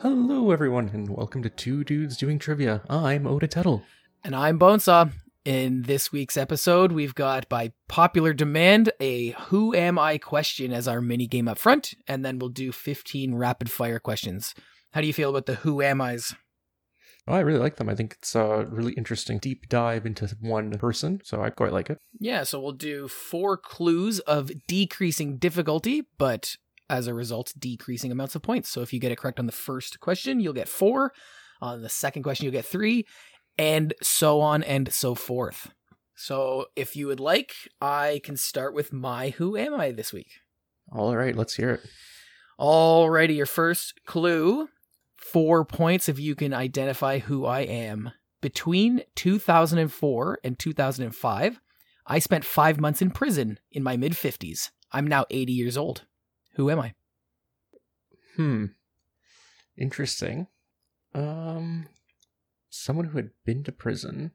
Hello, everyone, and welcome to Two Dudes Doing Trivia. I'm Oda Tettle. And I'm Bonesaw. In this week's episode, we've got by popular demand a Who Am I question as our mini game up front, and then we'll do 15 rapid fire questions. How do you feel about the Who Am I's? Oh, I really like them. I think it's a really interesting deep dive into one person, so I quite like it. Yeah, so we'll do four clues of decreasing difficulty, but as a result, decreasing amounts of points. So if you get it correct on the first question, you'll get four. On the second question, you'll get three, and so on and so forth. So if you would like, I can start with my Who Am I this week. All right, let's hear it. Alrighty, your first clue four points if you can identify who I am. Between 2004 and 2005, I spent five months in prison in my mid 50s. I'm now 80 years old. Who am I? Hmm. Interesting. Um, someone who had been to prison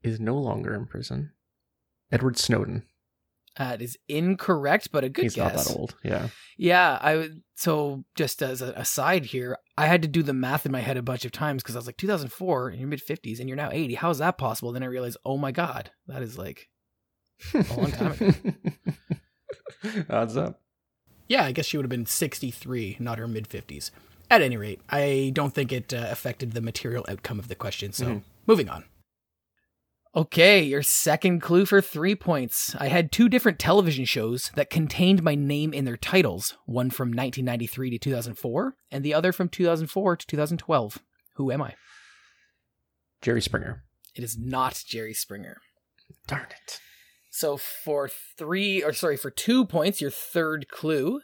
is no longer in prison. Edward Snowden. That is incorrect, but a good He's guess. He's not that old. Yeah. Yeah, I would. So just as an aside here, I had to do the math in my head a bunch of times because I was like, 2004 in your mid 50s, and you're now 80. How is that possible? Then I realized, oh my god, that is like a long time ago. Odds up. Yeah, I guess she would have been 63, not her mid 50s. At any rate, I don't think it uh, affected the material outcome of the question. So, Mhm. moving on. Okay, your second clue for three points. I had two different television shows that contained my name in their titles, one from 1993 to 2004, and the other from 2004 to 2012. Who am I? Jerry Springer. It is not Jerry Springer. Darn it. So for three, or sorry, for two points, your third clue.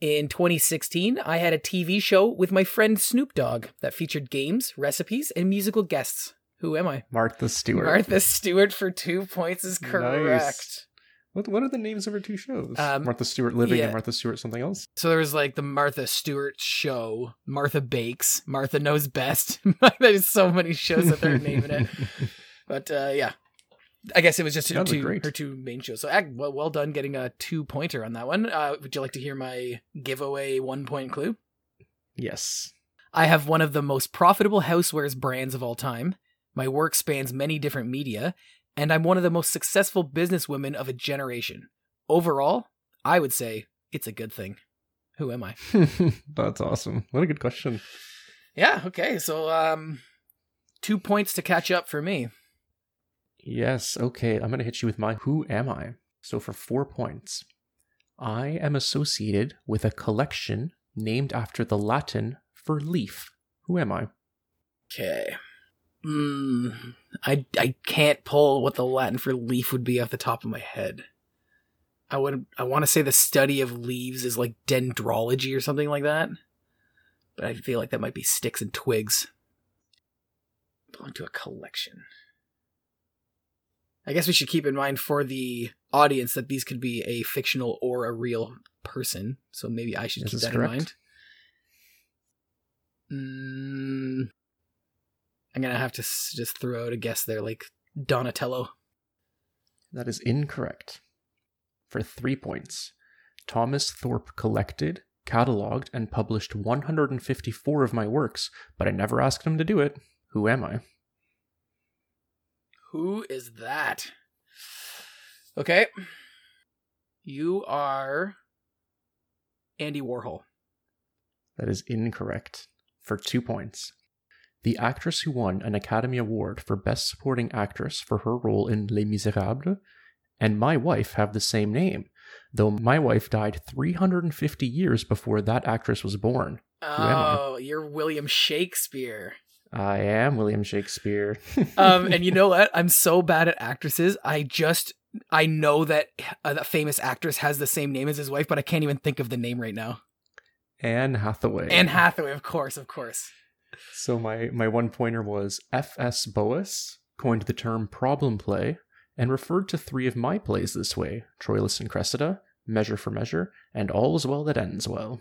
In 2016, I had a TV show with my friend Snoop Dogg that featured games, recipes, and musical guests. Who am I? Martha Stewart. Martha Stewart for two points is correct. Nice. What what are the names of her two shows? Um, Martha Stewart Living yeah. and Martha Stewart something else. So there was like the Martha Stewart show, Martha Bakes, Martha Knows Best. There's so many shows that they're naming it. But uh, yeah, I guess it was just her two, great. her two main shows. So well, well done getting a two pointer on that one. Uh, would you like to hear my giveaway one point clue? yes. I have one of the most profitable housewares brands of all time. My work spans many different media, and I'm one of the most successful businesswomen of a generation. Overall, I would say it's a good thing. Who am I? That's awesome. What a good question. Yeah, okay. So um two points to catch up for me. Yes, okay. I'm going to hit you with my Who Am I? So for four points, I am associated with a collection named after the Latin for leaf. Who am I? Okay. Mm, I I can't pull what the Latin for leaf would be off the top of my head. I would I want to say the study of leaves is like dendrology or something like that. But I feel like that might be sticks and twigs. Belong to a collection. I guess we should keep in mind for the audience that these could be a fictional or a real person. So maybe I should This keep that correct. in mind. Mm, I'm gonna have to s- just throw out a guess there, like Donatello. That is incorrect. For three points, Thomas Thorpe collected, cataloged, and published 154 of my works, but I never asked him to do it. Who am I? Who is that? Okay, you are Andy Warhol. That is incorrect. For two points. The actress who won an Academy Award for Best Supporting Actress for her role in Les Miserables and my wife have the same name, though my wife died 350 years before that actress was born. Oh, you're William Shakespeare. I am William Shakespeare. Um, and you know what? I'm so bad at actresses. I just I know that uh, that famous actress has the same name as his wife, but I can't even think of the name right now. Anne Hathaway. Anne Hathaway, of course, of course. So my my one pointer was F.S. Boas coined the term problem play and referred to three of my plays this way: Troilus and Cressida, Measure for Measure, and All's Well that Ends Well.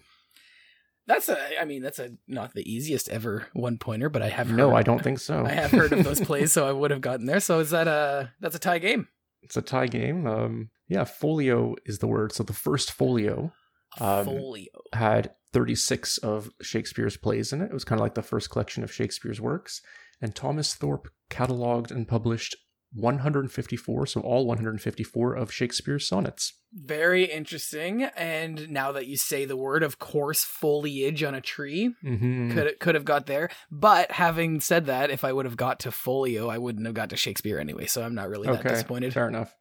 That's a I mean, that's a not the easiest ever one pointer, but I have No, heard- I don't think so. I have heard of those plays, so I would have gotten there. So is that a that's a tie game? It's a tie game. Um, yeah, folio is the word. So the first folio Um, Folio. had 36 of Shakespeare's plays in it. It was kind of like the first collection of Shakespeare's works. And Thomas Thorpe cataloged and published 154, so all 154 of Shakespeare's sonnets. Very interesting. And now that you say the word, of course, foliage on a tree Mm-hmm. could could have got there. But having said that, if I would have got to folio, I wouldn't have got to Shakespeare anyway. So I'm not really that disappointed. fair enough.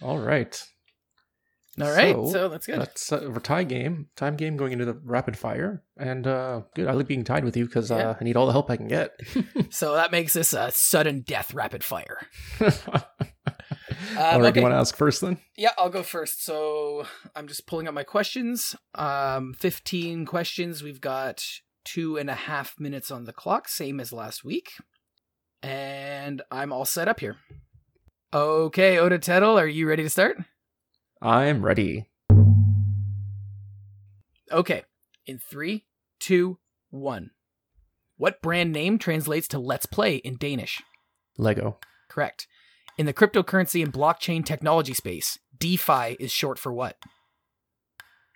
All right. All right, So, so, that's good. That's uh, a tie game. Time game going into the rapid fire. And uh good. I like being tied with you because uh, I need all the help I can get. So that makes this a sudden death rapid fire. all right, Um, okay. you want to ask first then? Yeah, I'll go first. So I'm just pulling up my questions. Um, 15 questions. We've got two and a half minutes on the clock, same as last week. And I'm all set up here. Okay, Oda Tettle, are you ready to start? I'm ready. Okay, in three, two, one. What brand name translates to let's play in Danish? Lego. Correct. In the cryptocurrency and blockchain technology space, DeFi is short for what?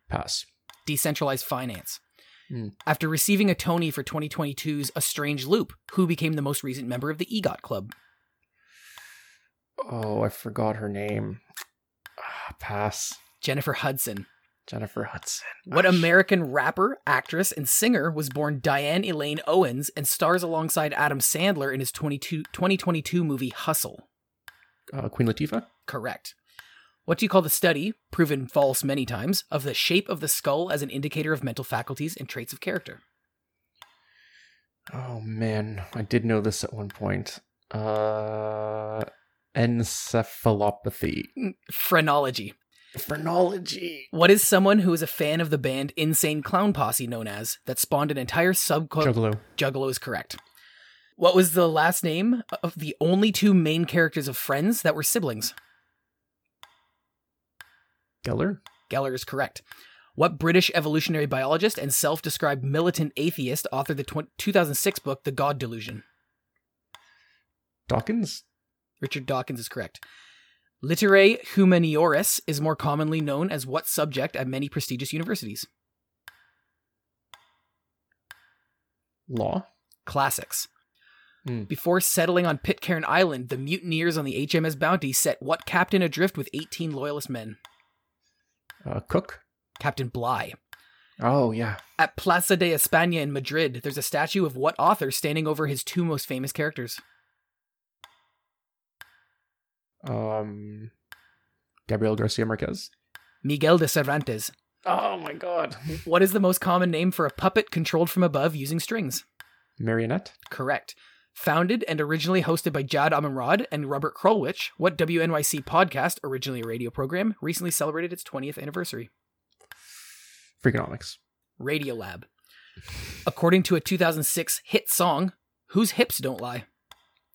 Pass. decentralized finance. Hmm. After receiving a Tony for 2022's A Strange Loop, who became the most recent member of the EGOT Club? Oh, I forgot her name. Pass. Jennifer Hudson. Jennifer Hudson. What American rapper, actress, and singer was born Diane Elaine Owens and stars alongside Adam Sandler in his 22, 2022 movie Hustle? uh, Queen Latifah? Correct. What do you call the study, proven false many times, of the shape of the skull as an indicator of mental faculties and traits of character? Oh man, I did know this at one point. Uh encephalopathy. Mm, phrenology. Phrenology. What is someone who is a fan of the band Insane Clown Posse known as that spawned an entire subculture? Juggalo. Juggalo is correct. What was the last name of the only two main characters of Friends that were siblings? Geller? Geller is correct. What British evolutionary biologist and self described militant atheist authored the tw- 2006 book The God Delusion? Dawkins? Richard Dawkins is correct. Literae Humaniores is more commonly known as what subject at many prestigious universities? Law? Classics. Hmm. Before settling on Pitcairn Island, the mutineers on the HMS Bounty set what captain adrift with 18 loyalist men? Uh, Cook? Captain Bligh. Oh yeah. At Plaza de España in Madrid, there's a statue of what author standing over his two most famous characters? Um Gabriel Garcia Marquez. Miguel de Cervantes. Oh my god. What is the most common name for a puppet controlled from above using strings? Marionette? Correct. Founded and originally hosted by Jad Abumrad and Robert Krulwich, what WNYC podcast, originally a radio program, recently celebrated its 20th anniversary? Freakonomics. Radiolab. According to a 2006 hit song, Whose Hips Don't Lie?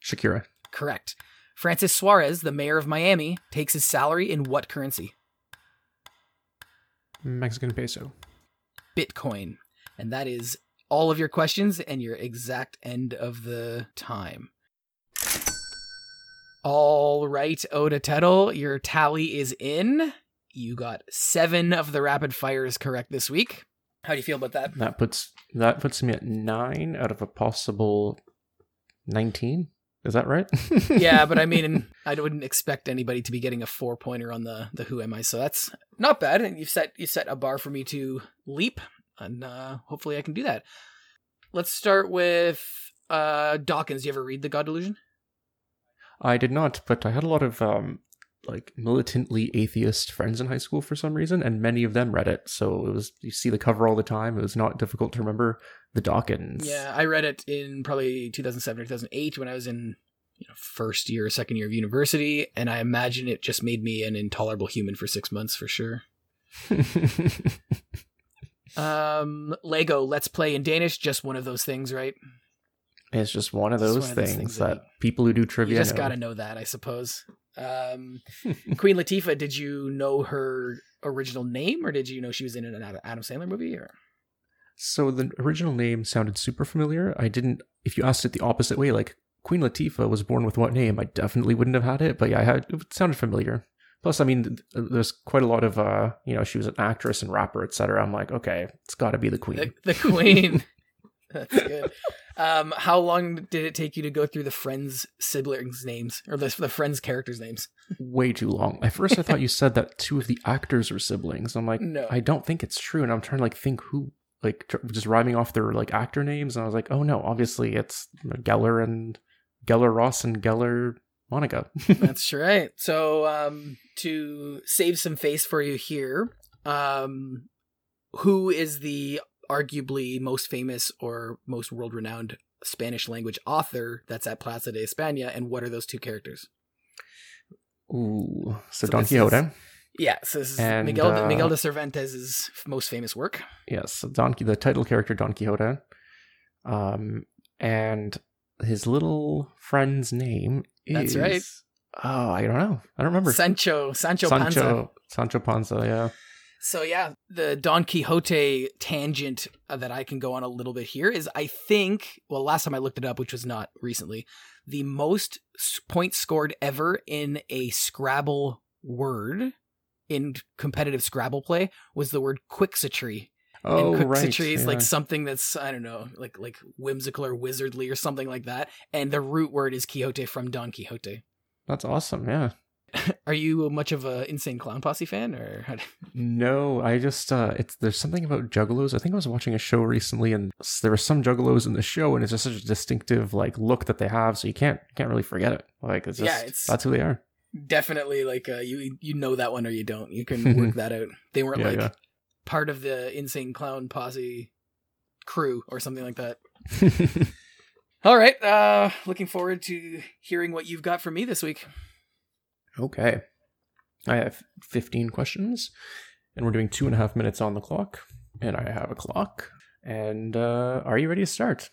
Shakira. Correct. Francis Suarez, the mayor of Miami, takes his salary in what currency? Mexican peso. Bitcoin. And that is all of your questions and your exact end of the time. All right, Oda Tettle, your tally is in. You got seven of the rapid fires correct this week. How do you feel about that? That puts that puts me at nine out of a possible nineteen. Is that right? yeah, but I mean, I wouldn't expect anybody to be getting a four pointer on the the Who Am I? So that's not bad. And you've set you set a bar for me to leap, and uh, hopefully I can do that. Let's start with uh, Dawkins. You ever read The God Delusion? I did not, but I had a lot of um like militantly atheist friends in high school for some reason, and many of them read it. So it was you see the cover all the time. It was not difficult to remember the Dawkins. Yeah, I read it in probably 2007 or 2008 when I was in you know, first year or second year of university, and I imagine it just made me an intolerable human for six months for sure. Um, Lego Let's Play in Danish, just one of those things, right? it's just one of those one of things, things that, that people who do You trivia just know. got to know that, I suppose. Um, Queen Latifah, did you know her original name, or did you know she was in an Adam Sandler movie? Or So the original name sounded super familiar. I didn't. If you asked it the opposite way, like Queen Latifah was born with what name, I definitely wouldn't have had it. But yeah, I had, it sounded familiar. Plus, I mean, there's quite a lot of, uh, you know, she was an actress and rapper, etc. I'm like, okay, it's got to be the queen. The, the queen. That's good. Um, how long did it take you to go through the friends' siblings' names or the, the friends' characters' names? Way too long. At first, I thought you said that two of the actors were siblings. I'm like, No. I don't think it's true. And I'm trying to like think who, like, tr- just rhyming off their like actor names. And I was like, oh no, obviously it's Geller and Geller Ross and Geller Monica. That's right. So, um, to save some face for you here, um, who is the arguably most famous or most world renowned Spanish language author that's at Plaza de España, and what are those two characters? Ooh, so, So Don Quixote. Yeah, so this is And, Miguel, uh, Miguel de Cervantes' most famous work. Yes, Don the title character Don Quixote, um, and his little friend's name is. That's right. Oh, I don't know. I don't remember. Sancho, Sancho, Panza. Sancho Sancho Panza. Yeah. So yeah, the Don Quixote tangent uh, that I can go on a little bit here is I think well last time I looked it up which was not recently the most points scored ever in a Scrabble word in competitive Scrabble play was the word Quixotry. Oh, and right. Quixotry is yeah. like something that's I don't know like like whimsical or wizardly or something like that and the root word is Quixote from Don Quixote. That's awesome. Yeah. Are you much of a Insane Clown Posse fan or No, I just uh it's there's something about juggalos. I think I was watching a show recently and there were some juggalos in the show and it's just such a distinctive like look that they have so you can't can't really forget it. Like it's just Yeah, it's- that's who they are. Definitely like uh, you you know that one or you don't. You can work that out. They weren't Yeah, like yeah. part of the insane clown posse crew or something like that. All right, uh looking forward to hearing what you've got for me this week. okay. I have 15 questions and we're doing two and a half minutes on the clock and I have a clock. And uh are you ready to start?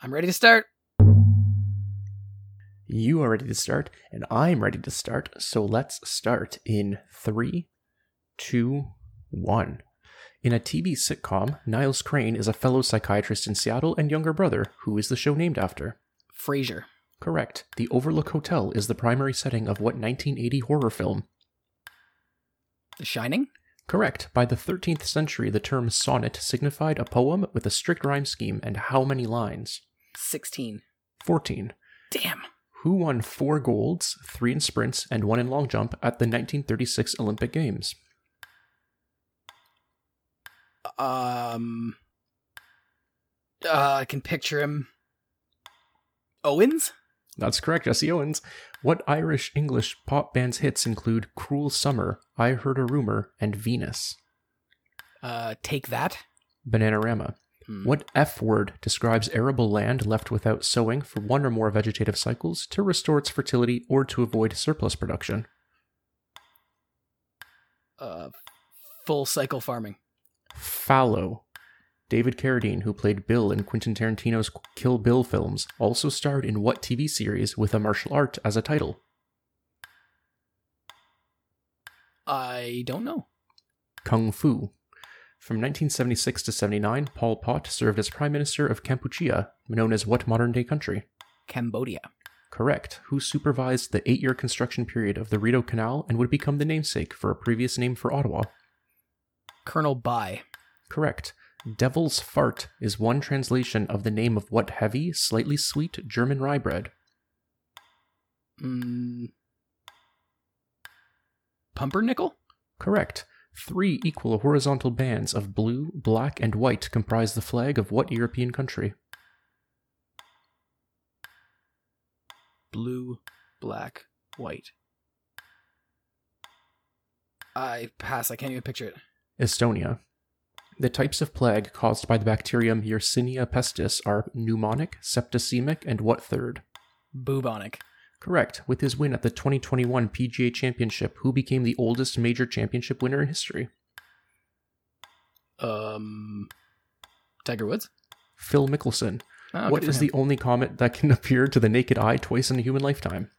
I'm ready to start. You are ready to start, and I'm ready to start. So let's start in three, two, one. In a TV sitcom, Niles Crane is a fellow psychiatrist in Seattle and younger brother. Who is the show named after? Frasier. Correct. The Overlook Hotel is the primary setting of what 1980 horror film? The Shining. Correct. By the 13th century, the term sonnet signified a poem with a strict rhyme scheme and how many lines? 16. 14. Damn. Who won four golds, three in sprints, and one in long jump at the 1936 Olympic Games? Um uh, I can picture him. Owens? That's correct, Jesse Owens. What Irish English pop band's hits include Cruel Summer, I Heard a Rumor, and Venus? Uh take that. Bananarama. Hmm. What F word describes arable land left without sowing for one or more vegetative cycles to restore its fertility or to avoid surplus production? Uh full cycle farming. Fallow. David Carradine, who played Bill in Quentin Tarantino's Kill Bill films, also starred in what TV series with a martial art as a title? I don't know. Kung Fu. From 1976 to 79, Pol Pot served as Prime Minister of Kampuchea, known as what modern day country? Cambodia. Correct. Who supervised the eight year construction period of the Rideau Canal and would become the namesake for a previous name for Ottawa? Colonel By. Correct. Devil's Fart is one translation of the name of what heavy, slightly sweet German rye bread? Mm. Pumpernickel? Correct. Three equal horizontal bands of blue, black, and white comprise the flag of what European country? Blue, black, white. I pass. I can't even picture it. Estonia. The types of plague caused by the bacterium Yersinia pestis are pneumonic, septicemic, and what third? Bubonic. Correct. With his win at the 2021 PGA Championship, who became the oldest major championship winner in history? Um. Tiger Woods. Phil Mickelson. Oh, what is him. the only comet that can appear to the naked eye twice in a human lifetime?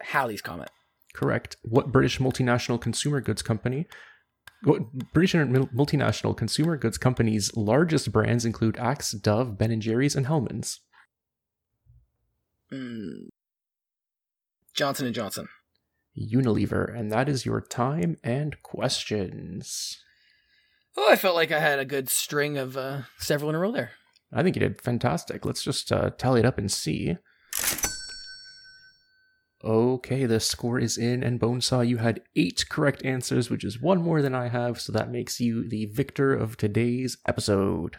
Halley's Comet? Correct. What British multinational consumer goods company? What British multinational consumer goods company's largest brands include Axe, Dove, Ben and Jerry's, and Hellmann's. Mm. Johnson and Johnson. Unilever. And that is your time and questions. Oh, I felt like I had a good string of uh, several in a row there. I think you did fantastic. Let's just uh, tally it up and see. Okay, the score is in, and Bonesaw, you had eight correct answers, which is one more than I have, so that makes you the victor of today's episode.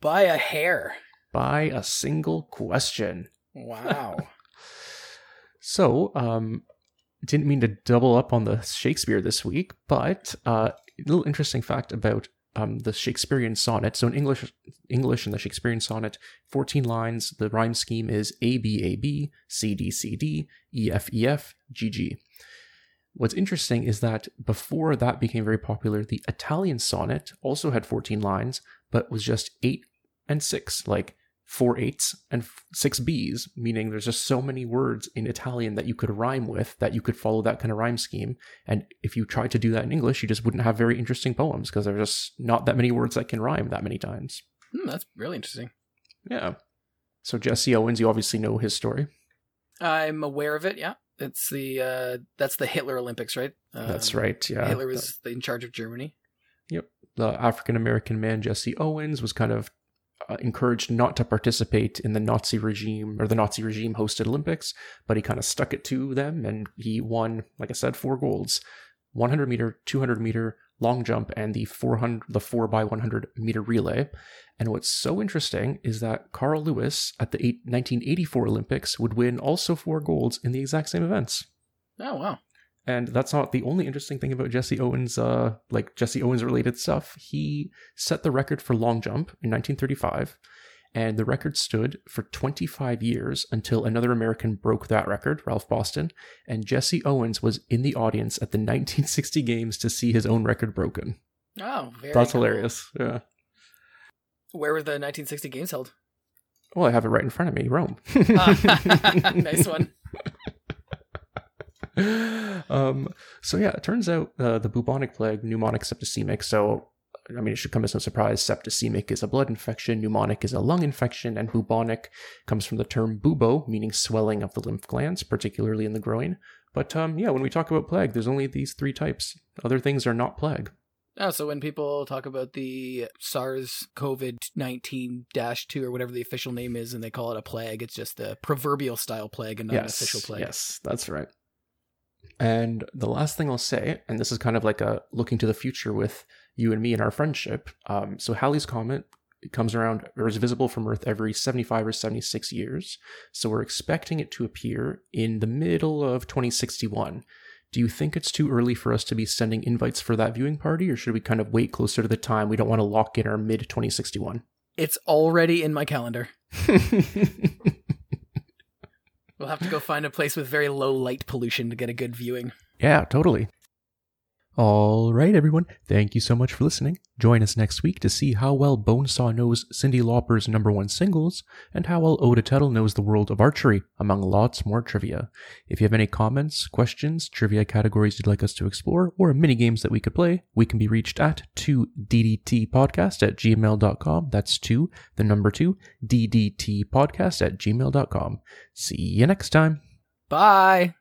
By a hair. By a single question. Wow. So, um, didn't mean to double up on the Shakespeare this week, but uh, a little interesting fact about um, the Shakespearean sonnet. So in English, English in the Shakespearean sonnet, 14 lines. The rhyme scheme is A B A B, C D C D, E F E F, G G. What's interesting is that before that became very popular, the Italian sonnet also had 14 lines, but was just eight and six, like four eights and six B's, meaning there's just so many words in Italian that you could rhyme with that you could follow that kind of rhyme scheme. And if you tried to do that in English, you just wouldn't have very interesting poems because there's just not that many words that can rhyme that many times. Hmm, that's really interesting. Yeah. So Jesse Owens, you obviously know his story. I'm aware of it. Yeah, it's the uh, that's the Hitler Olympics, right? Um, That's right. Yeah. Hitler was in charge of Germany. Yep. The African American man Jesse Owens was kind of uh, encouraged not to participate in the Nazi regime or the Nazi regime hosted Olympics, but he kind of stuck it to them and he won, like I said, four golds 100 meter, 200 meter, long jump, and the 400, the 4 by 100 meter relay. And what's so interesting is that Carl Lewis at the eight, 1984 Olympics would win also four golds in the exact same events. Oh wow. And that's not the only interesting thing about Jesse Owens, uh, like Jesse Owens related stuff. He set the record for long jump in 1935, and the record stood for 25 years until another American broke that record, Ralph Boston. And Jesse Owens was in the audience at the 1960 games to see his own record broken. Oh, very. That's cool. hilarious. Yeah. Where were the 1960 games held? Well, I have it right in front of me, Rome. Ah, nice one. um, so yeah, it turns out uh, the bubonic plague, pneumonic septicemic. So, I mean, it should come as no surprise. Septicemic is a blood infection, pneumonic is a lung infection, and bubonic comes from the term bubo, meaning swelling of the lymph glands, particularly in the groin. But um, yeah, when we talk about plague, there's only these three types. Other things are not plague. Oh, so when people talk about the SARS COVID 19 2 or whatever the official name is and they call it a plague, it's just the proverbial style plague and not an yes, official plague. yes, that's right. And the last thing I'll say, and this is kind of like a looking to the future with you and me and our friendship. Um, so Halley's Comet comes around or is visible from Earth every 75 or 76 years. So we're expecting it to appear in the middle of 2061. Do you think it's too early for us to be sending invites for that viewing party, or should we kind of wait closer to the time? We don't want to lock in our mid 2061. It's already in my calendar. We'll have to go find a place with very low light pollution to get a good viewing. Yeah, totally. All right, everyone. Thank you so much for listening. Join us next week to see how well Bonesaw knows Cyndi Lauper's number one singles and how well Oda Tuttle knows the world of archery, among lots more trivia. If you have any comments, questions, trivia categories you'd like us to explore, or mini games that we could play, we can be reached at 2ddtpodcast at gmail.com. That's 2, the number 2, ddtpodcast at gmail.com. See you next time. Bye.